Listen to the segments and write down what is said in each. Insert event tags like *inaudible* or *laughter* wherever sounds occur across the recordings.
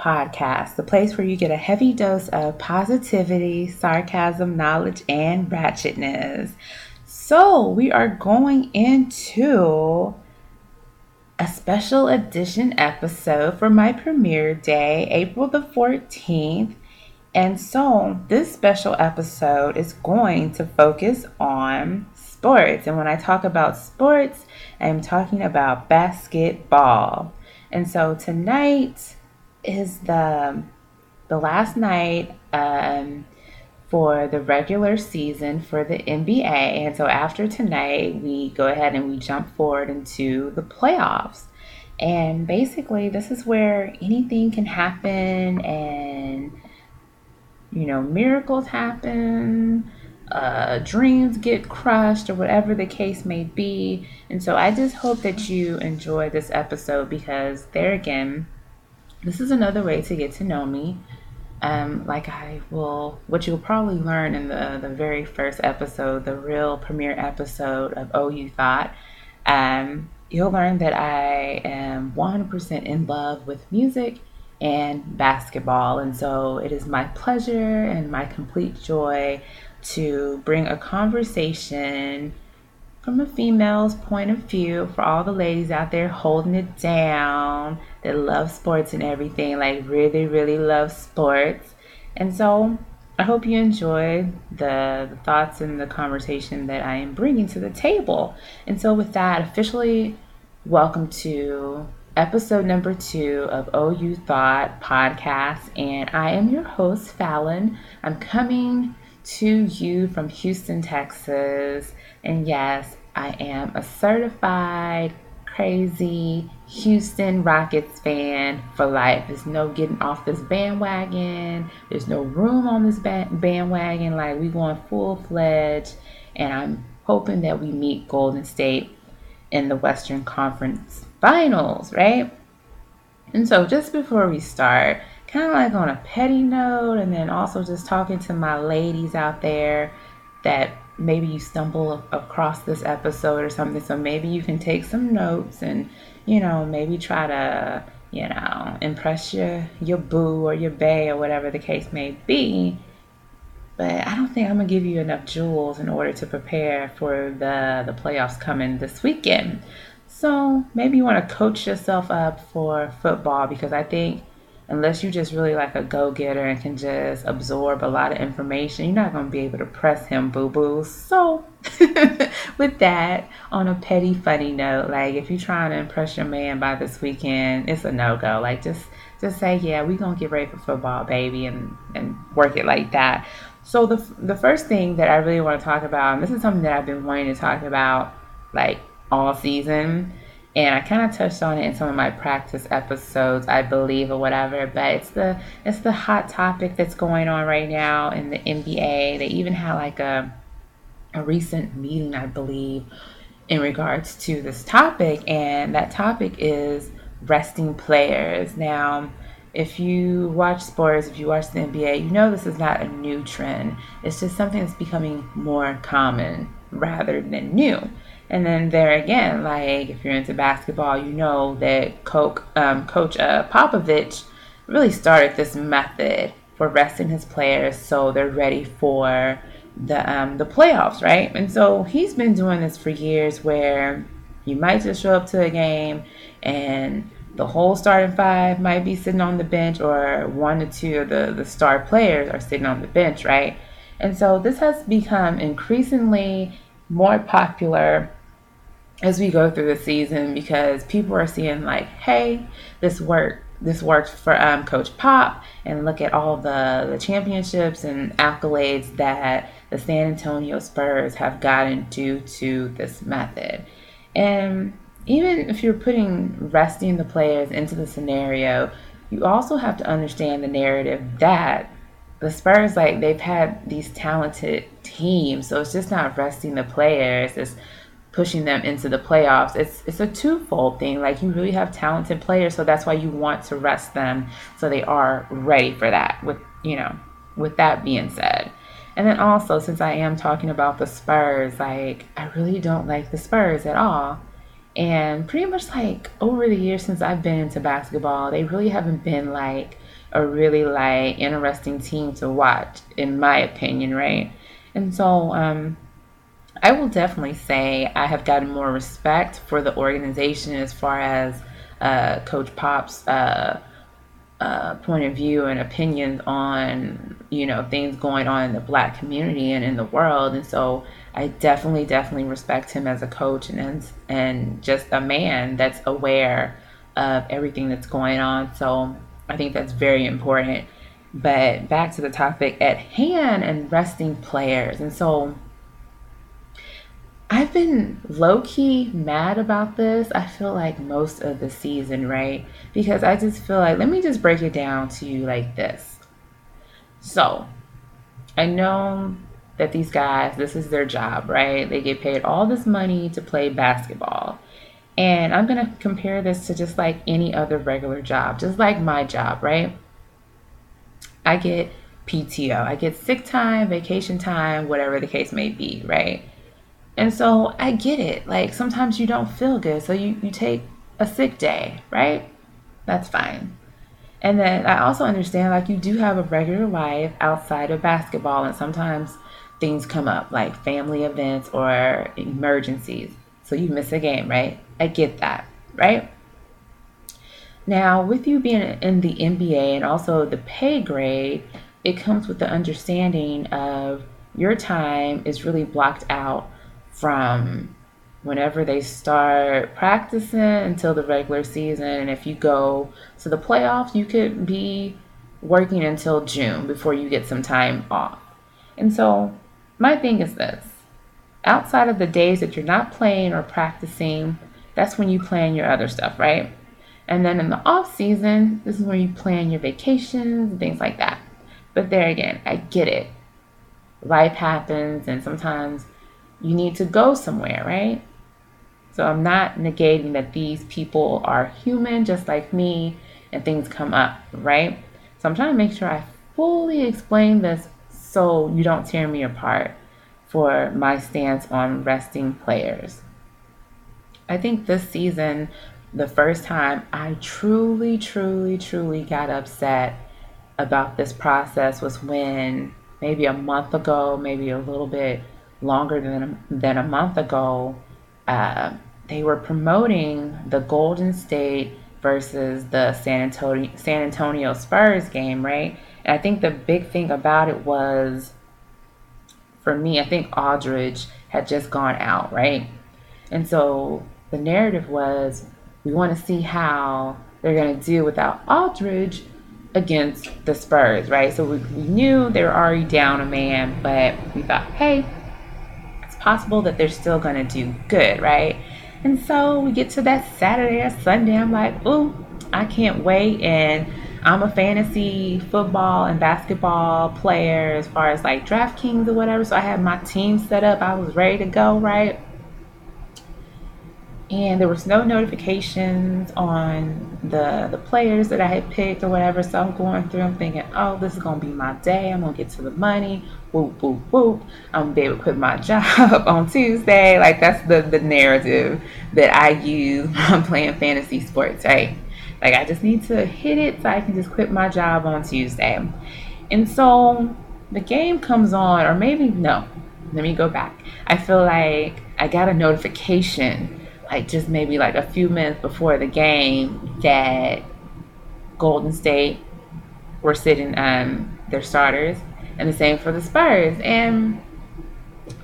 Podcast, the place where you get a heavy dose of positivity, sarcasm, knowledge, and ratchetness. So, we are going into a special edition episode for my premiere day, April the 14th. And so, this special episode is going to focus on sports. And when I talk about sports, I'm talking about basketball. And so tonight is the the last night um, for the regular season for the NBA. And so after tonight, we go ahead and we jump forward into the playoffs. And basically, this is where anything can happen and you know, miracles happen, uh, dreams get crushed, or whatever the case may be. And so I just hope that you enjoy this episode because, there again, this is another way to get to know me. Um, like I will, what you'll probably learn in the, the very first episode, the real premiere episode of Oh You Thought, um, you'll learn that I am 100% in love with music and basketball. And so it is my pleasure and my complete joy to bring a conversation from a female's point of view for all the ladies out there holding it down that love sports and everything, like really, really love sports. And so I hope you enjoy the, the thoughts and the conversation that I am bringing to the table. And so, with that, officially welcome to episode number two of OU Thought podcast. And I am your host, Fallon. I'm coming to you from Houston, Texas. And yes, I am a certified, crazy Houston Rockets fan for life. There's no getting off this bandwagon. There's no room on this bandwagon. Like, we going full fledged. And I'm hoping that we meet Golden State in the Western Conference finals, right? And so, just before we start, kind of like on a petty note, and then also just talking to my ladies out there that maybe you stumble across this episode or something. So, maybe you can take some notes and, you know, maybe try to, you know, impress your, your boo or your bae or whatever the case may be. But I don't think I'm gonna give you enough jewels in order to prepare for the the playoffs coming this weekend. So maybe you want to coach yourself up for football because I think unless you just really like a go getter and can just absorb a lot of information, you're not going to be able to press him, boo boo. So, *laughs* with that, on a petty, funny note, like if you're trying to impress your man by this weekend, it's a no go. Like, just just say, yeah, we're going to get ready for football, baby, and, and work it like that. So, the, the first thing that I really want to talk about, and this is something that I've been wanting to talk about, like, all season. And I kind of touched on it in some of my practice episodes, I believe, or whatever. But it's the it's the hot topic that's going on right now in the NBA. They even had like a a recent meeting, I believe, in regards to this topic, and that topic is resting players. Now, if you watch sports, if you watch the NBA, you know this is not a new trend. It's just something that's becoming more common rather than new. And then there again, like if you're into basketball, you know that Coke, um, Coach uh, Popovich really started this method for resting his players so they're ready for the um, the playoffs, right? And so he's been doing this for years, where you might just show up to a game and the whole starting five might be sitting on the bench, or one or two of the the star players are sitting on the bench, right? And so this has become increasingly more popular as we go through the season because people are seeing like, hey, this worked. This worked for um, Coach Pop, and look at all the, the championships and accolades that the San Antonio Spurs have gotten due to this method. And even if you're putting resting the players into the scenario, you also have to understand the narrative that the Spurs, like, they've had these talented teams, so it's just not resting the players. It's pushing them into the playoffs. It's it's a twofold thing. Like you really have talented players, so that's why you want to rest them so they are ready for that. With you know, with that being said. And then also since I am talking about the Spurs, like I really don't like the Spurs at all. And pretty much like over the years since I've been into basketball, they really haven't been like a really like interesting team to watch, in my opinion, right? And so um, I will definitely say I have gotten more respect for the organization as far as uh, Coach Pop's uh, uh, point of view and opinions on you know things going on in the black community and in the world. And so i definitely definitely respect him as a coach and and just a man that's aware of everything that's going on. So i think that's very important. But back to the topic at hand and resting players. And so I've been low key mad about this. I feel like most of the season, right? Because I just feel like, let me just break it down to you like this. So, I know that these guys, this is their job, right? They get paid all this money to play basketball. And I'm going to compare this to just like any other regular job, just like my job, right? I get PTO, I get sick time, vacation time, whatever the case may be, right? And so I get it. Like sometimes you don't feel good, so you, you take a sick day, right? That's fine. And then I also understand like you do have a regular life outside of basketball, and sometimes things come up like family events or emergencies. So you miss a game, right? I get that, right? Now, with you being in the NBA and also the pay grade, it comes with the understanding of your time is really blocked out from whenever they start practicing until the regular season. And if you go to the playoffs, you could be working until June before you get some time off. And so, my thing is this outside of the days that you're not playing or practicing, that's when you plan your other stuff, right? And then in the off season, this is where you plan your vacations and things like that. But there again, I get it. Life happens, and sometimes you need to go somewhere, right? So I'm not negating that these people are human just like me and things come up, right? So I'm trying to make sure I fully explain this so you don't tear me apart for my stance on resting players. I think this season, the first time I truly, truly, truly got upset about this process was when maybe a month ago, maybe a little bit longer than than a month ago, uh, they were promoting the Golden State versus the San Antonio San Antonio Spurs game, right? And I think the big thing about it was, for me, I think Aldridge had just gone out, right? And so the narrative was, we want to see how they're going to do without Aldridge against the Spurs, right? So we, we knew they were already down a man, but we thought, hey, possible that they're still going to do good, right? And so we get to that Saturday or Sunday. I'm like, ooh, I can't wait. And I'm a fantasy football and basketball player as far as like DraftKings or whatever. So I had my team set up. I was ready to go, right? And there was no notifications on the the players that I had picked or whatever. So I'm going through, I'm thinking, oh, this is gonna be my day. I'm gonna get to the money. Whoop, whoop, whoop. I'm gonna be able to quit my *laughs* job on Tuesday. Like that's the the narrative that I use *laughs* when I'm playing fantasy sports, right? Like I just need to hit it so I can just quit my job on Tuesday. And so the game comes on, or maybe no. Let me go back. I feel like I got a notification like just maybe like a few minutes before the game that Golden State were sitting um, their starters, and the same for the Spurs. And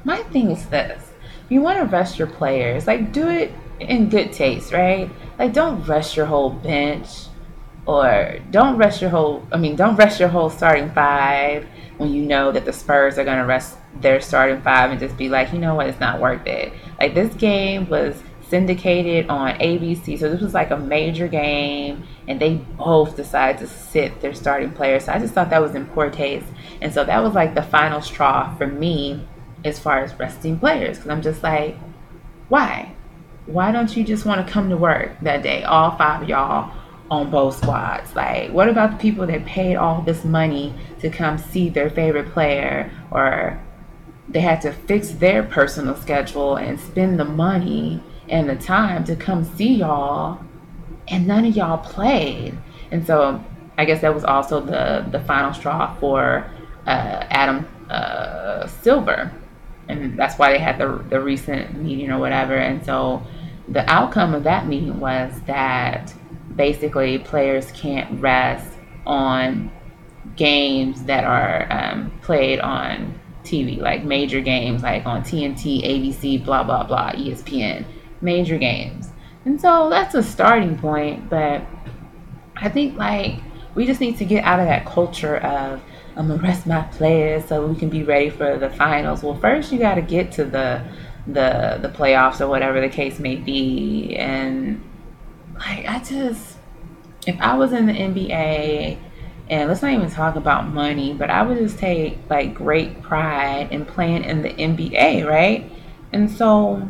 my thing is this: you want to rest your players, like do it in good taste, right? Like don't rest your whole bench, or don't rest your whole. I mean, don't rest your whole starting five when you know that the Spurs are going to rest their starting five and just be like, you know what, it's not worth it. Like this game was syndicated on ABC. So this was like a major game, and they both decided to sit their starting players. So I just thought that was in poor taste. And so that was like the final straw for me as far as resting players. Because I'm just like, why? Why don't you just want to come to work that day, all five of y'all on both squads? Like, what about the people that paid all this money to come see their favorite player or they had to fix their personal schedule and spend the money and the time to come see y'all, and none of y'all played. And so I guess that was also the the final straw for uh, Adam uh, Silver, and that's why they had the the recent meeting or whatever. And so the outcome of that meeting was that basically players can't rest on games that are um, played on TV, like major games, like on TNT, ABC, blah blah blah, ESPN, major games. And so that's a starting point, but I think like we just need to get out of that culture of I'm gonna rest my players so we can be ready for the finals. Well, first you got to get to the the the playoffs or whatever the case may be, and like I just if I was in the NBA and let's not even talk about money, but I would just take like great pride in playing in the NBA, right? And so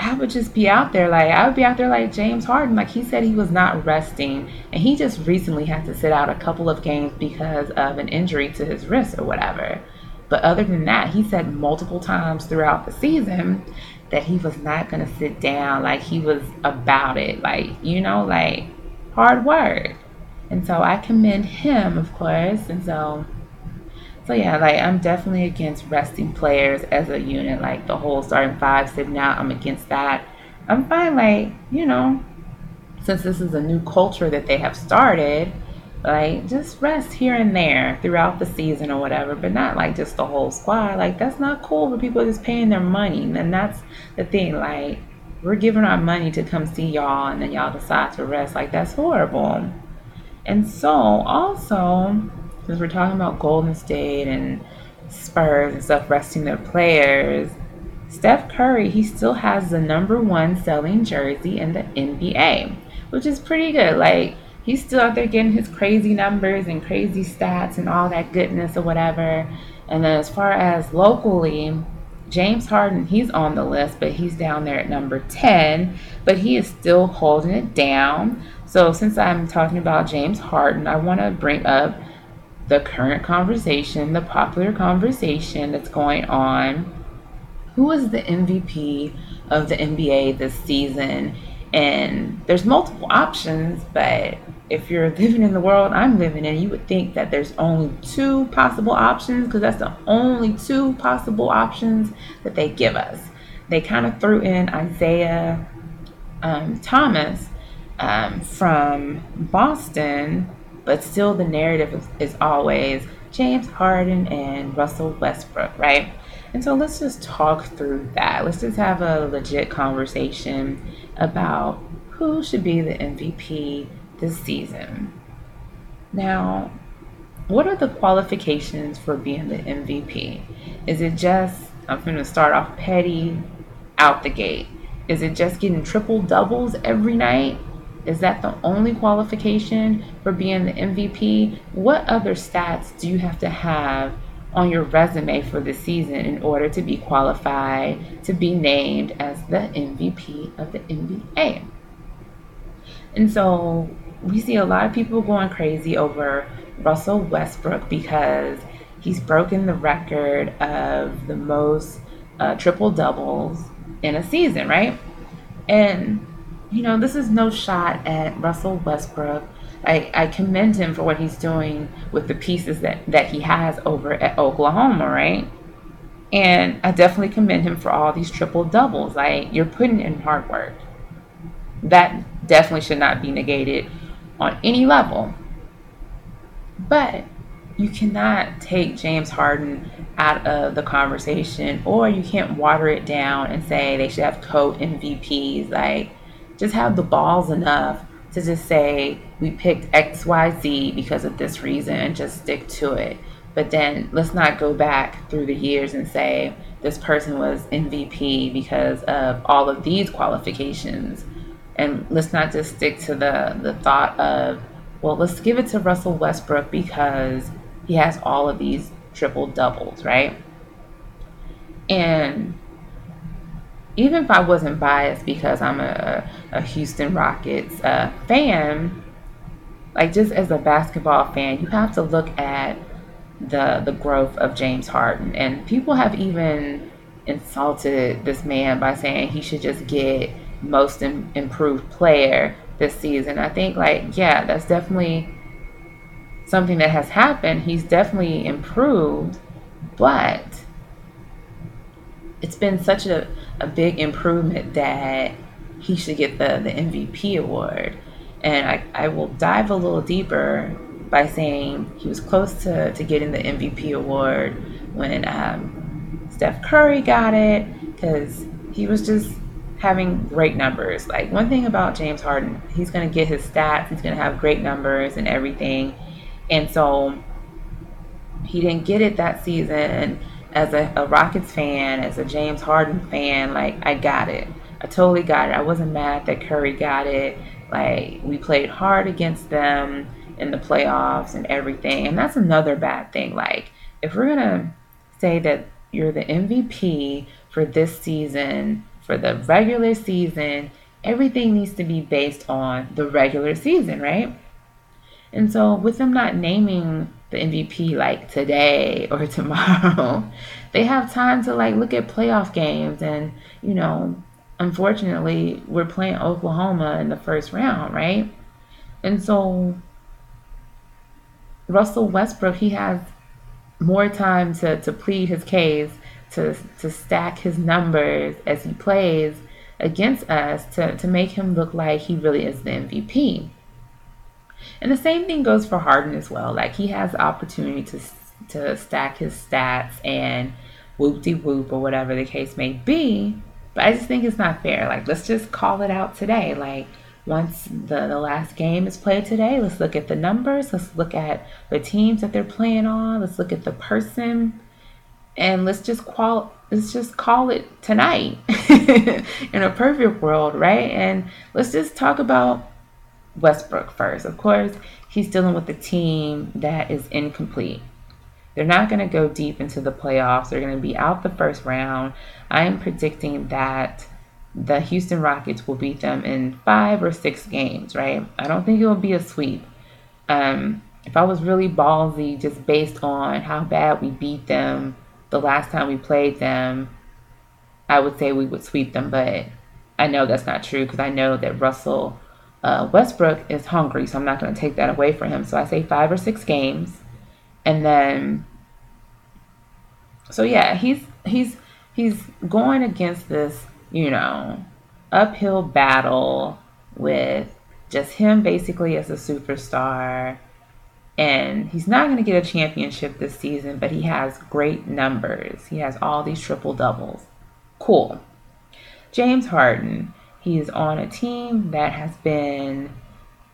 I would just be out there like I would be out there like James Harden. Like he said he was not resting and he just recently had to sit out a couple of games because of an injury to his wrist or whatever. But other than that, he said multiple times throughout the season that he was not going to sit down like he was about it. Like, you know, like hard work. And so I commend him, of course. And so, so yeah, like I'm definitely against resting players as a unit. Like the whole starting five sitting out, I'm against that. I'm fine, like you know, since this is a new culture that they have started, like just rest here and there throughout the season or whatever, but not like just the whole squad. Like that's not cool for people just paying their money. And that's the thing. Like we're giving our money to come see y'all, and then y'all decide to rest. Like that's horrible. And so, also, since we're talking about Golden State and Spurs and stuff resting their players, Steph Curry, he still has the number one selling jersey in the NBA, which is pretty good. Like, he's still out there getting his crazy numbers and crazy stats and all that goodness or whatever. And then, as far as locally, James Harden, he's on the list, but he's down there at number 10, but he is still holding it down. So, since I'm talking about James Harden, I want to bring up the current conversation, the popular conversation that's going on. Who is the MVP of the NBA this season? And there's multiple options, but if you're living in the world I'm living in, you would think that there's only two possible options because that's the only two possible options that they give us. They kind of threw in Isaiah um, Thomas um, from Boston, but still the narrative is, is always James Harden and Russell Westbrook, right? And so let's just talk through that. Let's just have a legit conversation about who should be the MVP this season. Now, what are the qualifications for being the MVP? Is it just, I'm going to start off petty out the gate? Is it just getting triple doubles every night? Is that the only qualification for being the MVP? What other stats do you have to have on your resume for the season in order to be qualified to be named as the MVP of the NBA? And so we see a lot of people going crazy over Russell Westbrook because he's broken the record of the most uh, triple doubles in a season, right? And you know, this is no shot at Russell Westbrook. I, I commend him for what he's doing with the pieces that, that he has over at Oklahoma, right? And I definitely commend him for all these triple doubles. Like, you're putting in hard work. That definitely should not be negated on any level. But you cannot take James Harden out of the conversation, or you can't water it down and say they should have co MVPs. Like, just have the balls enough to just say we picked XYZ because of this reason and just stick to it. But then let's not go back through the years and say this person was MVP because of all of these qualifications. And let's not just stick to the, the thought of, well, let's give it to Russell Westbrook because he has all of these triple doubles, right? And even if I wasn't biased because I'm a, a Houston Rockets uh, fan, like just as a basketball fan, you have to look at the the growth of James Harden, and people have even insulted this man by saying he should just get most improved player this season. I think, like, yeah, that's definitely something that has happened. He's definitely improved, but it's been such a, a big improvement that he should get the, the MVP award. And I, I will dive a little deeper by saying he was close to, to getting the MVP award when um, Steph Curry got it because he was just having great numbers. Like one thing about James Harden, he's going to get his stats, he's going to have great numbers and everything. And so he didn't get it that season. As a, a Rockets fan, as a James Harden fan, like I got it. I totally got it. I wasn't mad that Curry got it. Like we played hard against them in the playoffs and everything. And that's another bad thing. Like if we're gonna say that you're the MVP for this season, for the regular season, everything needs to be based on the regular season, right? And so, with them not naming the MVP like today or *laughs* tomorrow, they have time to like look at playoff games. And, you know, unfortunately, we're playing Oklahoma in the first round, right? And so, Russell Westbrook, he has more time to, to plead his case, to, to stack his numbers as he plays against us to, to make him look like he really is the MVP. And the same thing goes for Harden as well. Like he has the opportunity to to stack his stats and whoop de whoop or whatever the case may be. But I just think it's not fair. Like let's just call it out today. Like once the, the last game is played today, let's look at the numbers. Let's look at the teams that they're playing on. Let's look at the person. And let's just call let's just call it tonight *laughs* in a perfect world, right? And let's just talk about Westbrook first. Of course, he's dealing with a team that is incomplete. They're not going to go deep into the playoffs. They're going to be out the first round. I am predicting that the Houston Rockets will beat them in five or six games, right? I don't think it will be a sweep. Um, if I was really ballsy, just based on how bad we beat them the last time we played them, I would say we would sweep them. But I know that's not true because I know that Russell uh, Westbrook is hungry, so I'm not going to take that away from him. So I say five or six games, and then, so yeah, he's he's he's going against this, you know, uphill battle with just him basically as a superstar. And he's not going to get a championship this season, but he has great numbers. He has all these triple doubles. Cool. James Harden he is on a team that has been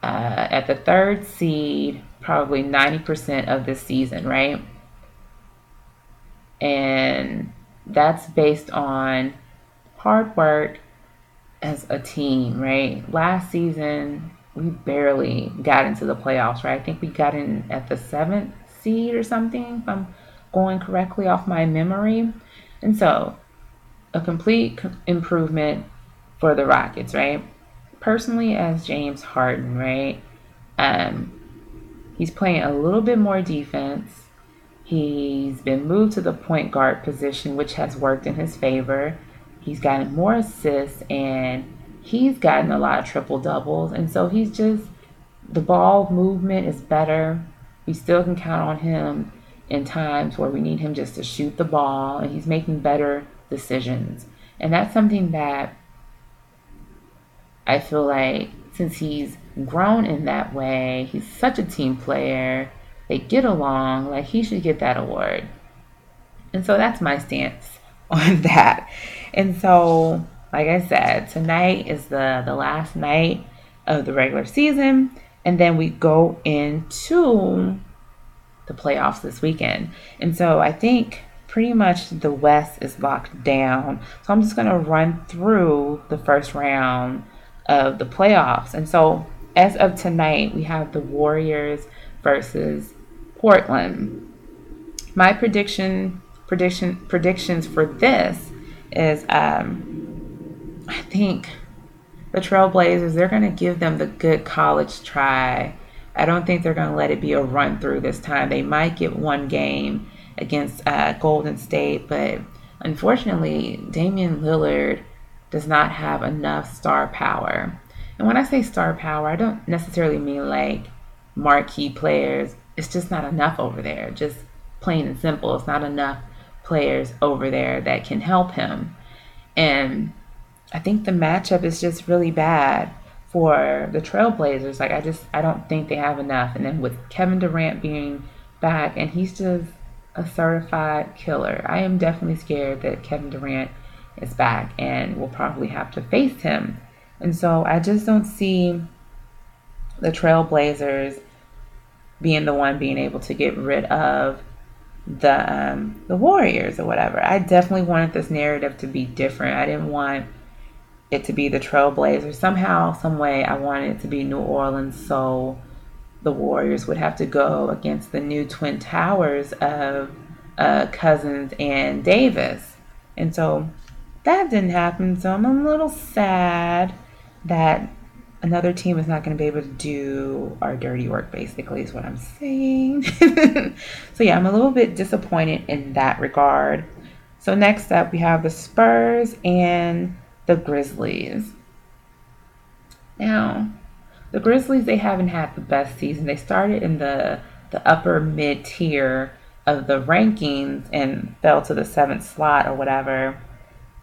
uh, at the third seed probably 90% of this season, right? And that's based on hard work as a team, right? Last season, we barely got into the playoffs, right? I think we got in at the seventh seed or something, if I'm going correctly off my memory. And so, a complete improvement for the Rockets, right? Personally, as James Harden, right? Um, he's playing a little bit more defense. He's been moved to the point guard position, which has worked in his favor. He's gotten more assists and he's gotten a lot of triple doubles. And so he's just, the ball movement is better. We still can count on him in times where we need him just to shoot the ball, and he's making better decisions. And that's something that I feel like since he's grown in that way, he's such a team player, they get along, like he should get that award. And so that's my stance *laughs* on that. And so, like I said, tonight is the the last night of the regular season and then we go into the playoffs this weekend. And so I think pretty much the West is locked down. So I'm just going to run through the first round of the playoffs. And so, as of tonight, we have the Warriors versus Portland. My prediction, prediction, predictions for this is, um, I think the Trailblazers they're going to give them the good college try. I don't think they're going to let it be a run through this time. They might get one game against uh, Golden State, but unfortunately, Damian Lillard does not have enough star power. And when I say star power, I don't necessarily mean like marquee players. It's just not enough over there. Just plain and simple. It's not enough players over there that can help him. And I think the matchup is just really bad for the Trailblazers. Like I just I don't think they have enough. And then with Kevin Durant being back and he's just a certified killer. I am definitely scared that Kevin Durant is back and we'll probably have to face him. And so I just don't see the Trailblazers being the one being able to get rid of the um, the Warriors or whatever. I definitely wanted this narrative to be different. I didn't want it to be the Trailblazers. Somehow, some way, I wanted it to be New Orleans. So the Warriors would have to go against the new Twin Towers of uh, Cousins and Davis, and so that didn't happen. So I'm a little sad that another team is not going to be able to do our dirty work, basically, is what I'm saying. *laughs* so, yeah, I'm a little bit disappointed in that regard. So, next up, we have the Spurs and the Grizzlies. Now, the Grizzlies, they haven't had the best season. They started in the, the upper mid tier of the rankings and fell to the seventh slot or whatever.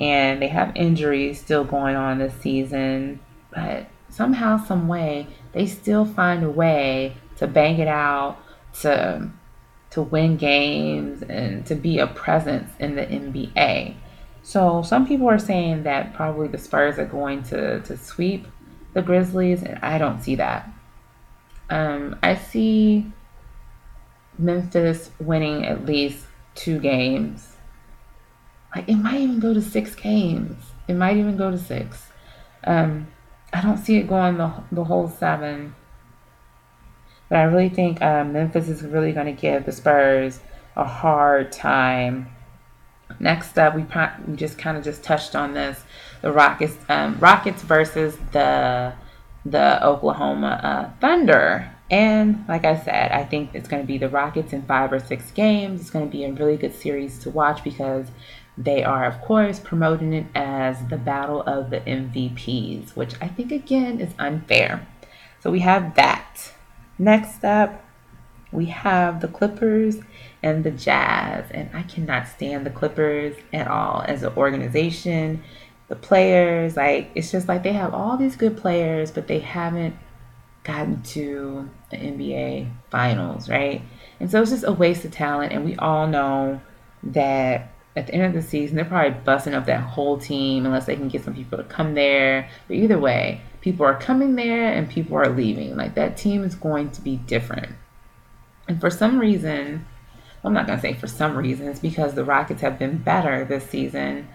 And they have injuries still going on this season but somehow, some way, they still find a way to bang it out, to to win games, and to be a presence in the NBA. So some people are saying that probably the Spurs are going to to sweep the Grizzlies, and I don't see that. Um, I see Memphis winning at least two games. Like it might even go to six games. It might even go to six. Um, I don't see it going the, the whole seven. But I really think um, Memphis is really going to give the Spurs a hard time. Next up, we, we just kind of just touched on this: the Rockets, um, Rockets versus the the Oklahoma uh, Thunder. And like I said, I think it's going to be the Rockets in five or six games. It's going to be a really good series to watch because they are, of course, promoting it as the battle of the MVPs, which I think again is unfair. So we have that. Next up, we have the Clippers and the Jazz. And I cannot stand the Clippers at all as an organization. The players, like, it's just like they have all these good players, but they haven't gotten to the NBA finals, right? And so it's just a waste of talent. And we all know that at the end of the season, they're probably busting up that whole team unless they can get some people to come there. But either way, people are coming there and people are leaving. Like that team is going to be different. And for some reason, I'm not going to say for some reasons because the Rockets have been better this season.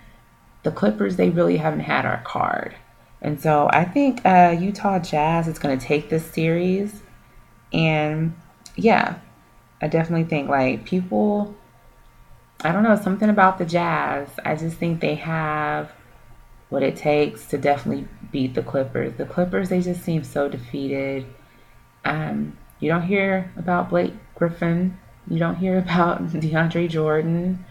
The Clippers, they really haven't had our card. And so I think uh, Utah Jazz is going to take this series. And yeah, I definitely think like people I don't know, something about the Jazz. I just think they have what it takes to definitely beat the Clippers. The Clippers, they just seem so defeated. Um, you don't hear about Blake Griffin. You don't hear about *laughs* DeAndre Jordan.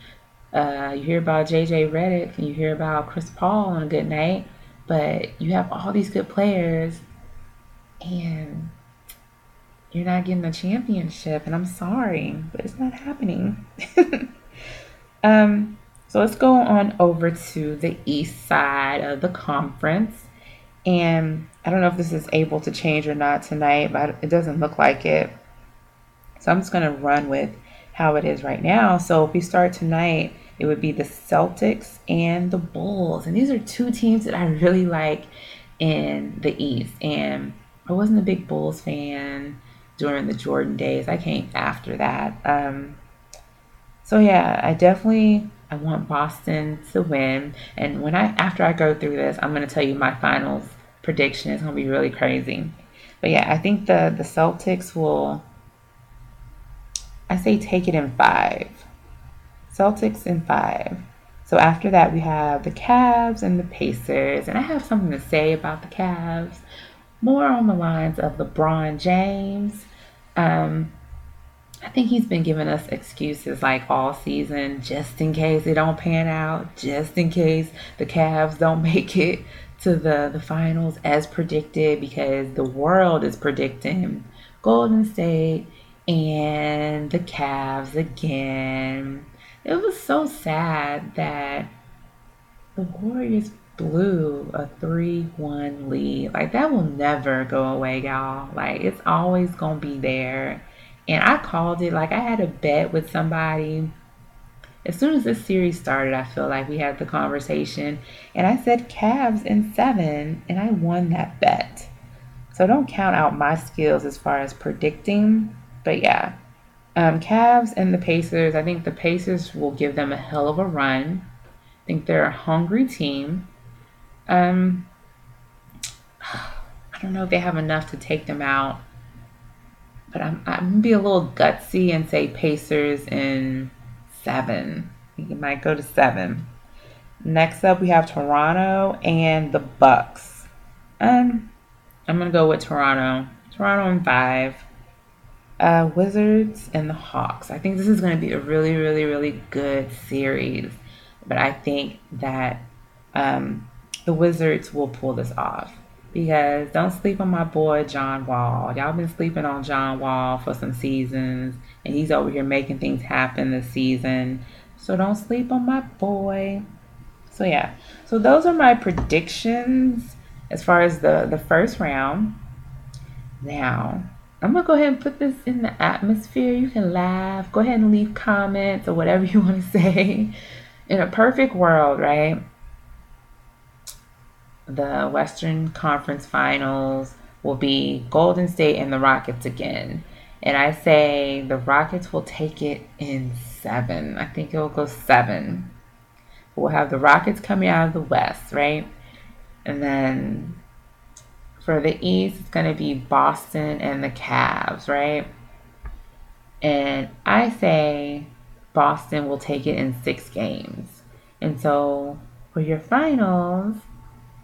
Uh, you hear about JJ Redick. You hear about Chris Paul on a good night. But you have all these good players, and you're not getting the championship. And I'm sorry, but it's not happening. *laughs* Um, so let's go on over to the east side of the conference. And I don't know if this is able to change or not tonight, but it doesn't look like it. So I'm just going to run with how it is right now. So if we start tonight, it would be the Celtics and the Bulls. And these are two teams that I really like in the East. And I wasn't a big Bulls fan during the Jordan days. I came after that. Um, so yeah, I definitely I want Boston to win. And when I after I go through this, I'm gonna tell you my finals prediction. It's gonna be really crazy. But yeah, I think the the Celtics will. I say take it in five. Celtics in five. So after that, we have the Cavs and the Pacers, and I have something to say about the Cavs, more on the lines of LeBron James. Um, I think he's been giving us excuses like all season, just in case it don't pan out, just in case the Cavs don't *laughs* make it to the, the finals as predicted, because the world is predicting Golden State and the Cavs again. It was so sad that the Warriors blew a 3 1 lead. Like, that will never go away, y'all. Like, it's always going to be there. And I called it, like, I had a bet with somebody. As soon as this series started, I feel like we had the conversation. And I said Cavs in seven, and I won that bet. So don't count out my skills as far as predicting. But yeah, um, Cavs and the Pacers, I think the Pacers will give them a hell of a run. I think they're a hungry team. Um, *sighs* I don't know if they have enough to take them out, but I'm, I'm gonna be a little gutsy and say Pacers in seven. It might go to seven. Next up, we have Toronto and the Bucks. Um, I'm gonna go with Toronto. Toronto in five. Uh, Wizards and the Hawks. I think this is to be a really, really, really good series. But I think that um, the Wizards will pull this off. Because don't sleep on my boy John Wall. Y'all been sleeping on John Wall for some seasons, and he's over here making things happen this season. So don't sleep on my boy. So yeah. So those are my predictions as far as the the first round. Now, I'm gonna go ahead and put this in the atmosphere. You can laugh, go ahead and leave comments or whatever *laughs* you want to say. In a perfect world, right? The Western Conference Finals will be Golden State and the Rockets again. And I say the Rockets will take it in seven. I think it will go seven. We'll have the Rockets coming out of the West, right? And then for the East, it's going to be Boston and the Cavs, right? And I say Boston will take it in six games. And so for your finals,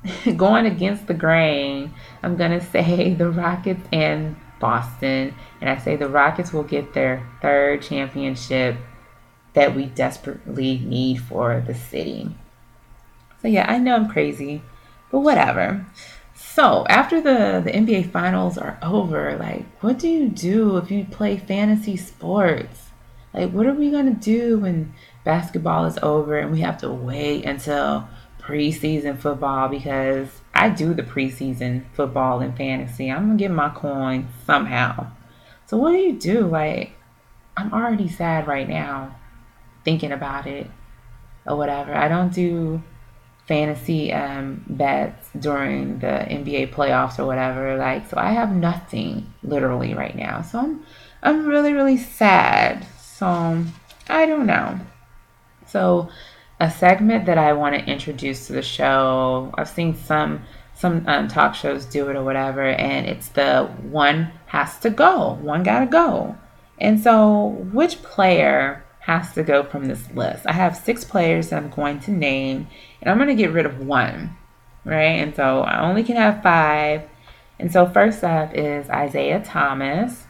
*laughs* going against the grain, I'm going *laughs* to say the Rockets and Boston. And I say the Rockets will get their third championship that we desperately need for the city. So, yeah, I know I'm crazy, but whatever. So, after the, the NBA finals are over, like, what do you do if you play fantasy sports? Like, what are we going to do when basketball is over and we have to wait until preseason football because I do the preseason football and fantasy. I'm gonna get my coin somehow. So what do you do? Like, I'm already sad right now thinking about it or whatever. I don't do fantasy um, bets during the NBA playoffs or whatever. Like, so I have nothing literally right now. So I'm I'm really really sad. So I don't know. So a segment that I want to introduce to the show. I've seen some some um, talk shows do it or whatever, and it's the one has to go, one gotta go. And so, which player has to go from this list? I have six players that I'm going to name, and I'm going to get rid of one, right? And so, I only can have five. And so, first up is Isaiah Thomas,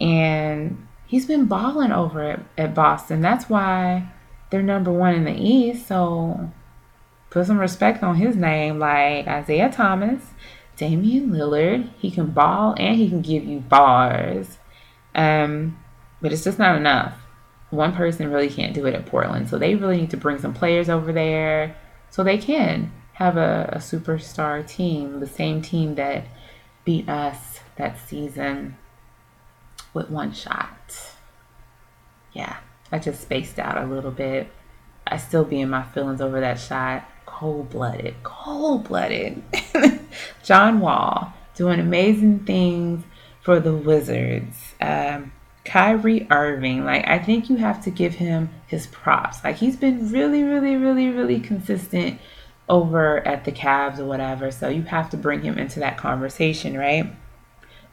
and he's been balling over at, at Boston. That's why they're number one in the East. So put some respect on his name, like Isaiah Thomas, Damian Lillard. He can ball and he can give you bars. Um, but it's just not enough. One person really can't do it at Portland. So they really need to bring some players over there so they can have a, a superstar team, the same team that beat us that season with one shot. Yeah. I just spaced out a little bit. I still be in my feelings over that shot. Cold blooded, cold blooded. *laughs* John Wall doing amazing things for the Wizards. Um, Kyrie Irving, like I think you have to give him his props. Like he's been really, really, really, really consistent over at the Cavs or whatever. So you have to bring him into that conversation, right?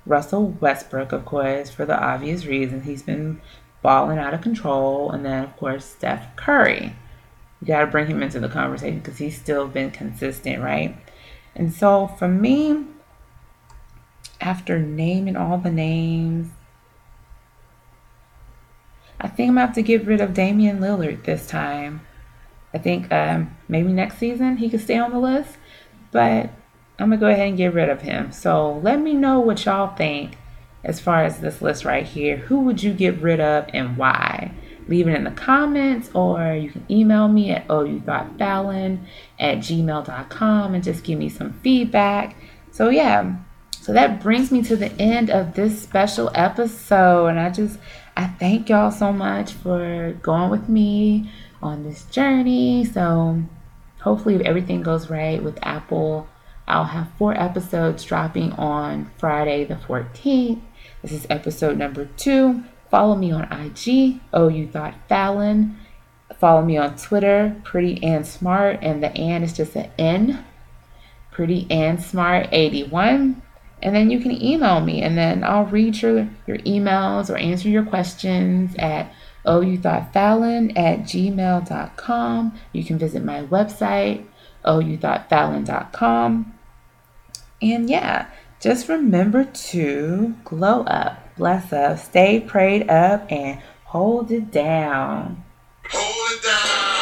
Russell Westbrook, of course, for the obvious reasons. He's been balling out of control. And then, of course, Steph Curry. You got to bring him into the conversation because he's still been consistent, right? And so for me, after naming all the names, I think I'm gonna have to get rid of Damian Lillard this time. I think um, maybe next season he could stay on the list, but I'm gonna go ahead and get rid of him. So let me know what y'all think as far as this list right here. Who would you get rid of and why? Leave it in the comments or you can email me at outhoughtfallon at gmail.com and just give me some feedback. So yeah, so that brings me to the end of this special episode. And I just I thank y'all so much for going with me on this journey. So hopefully if everything goes right with Apple, I'll have four episodes dropping on Friday the 14th. This is episode number two. Follow me on IG, oh you thought Fallon. Follow me on Twitter, Pretty and Smart, and the and is just an N. Pretty and Smart 81. And then you can email me, and then I'll read your, your emails or answer your questions at oh you thought Fallon at gmail.com. You can visit my website, oh you thought Fallon.com. And yeah, just remember to glow up, bless up, stay prayed up, and hold it down. Hold it down.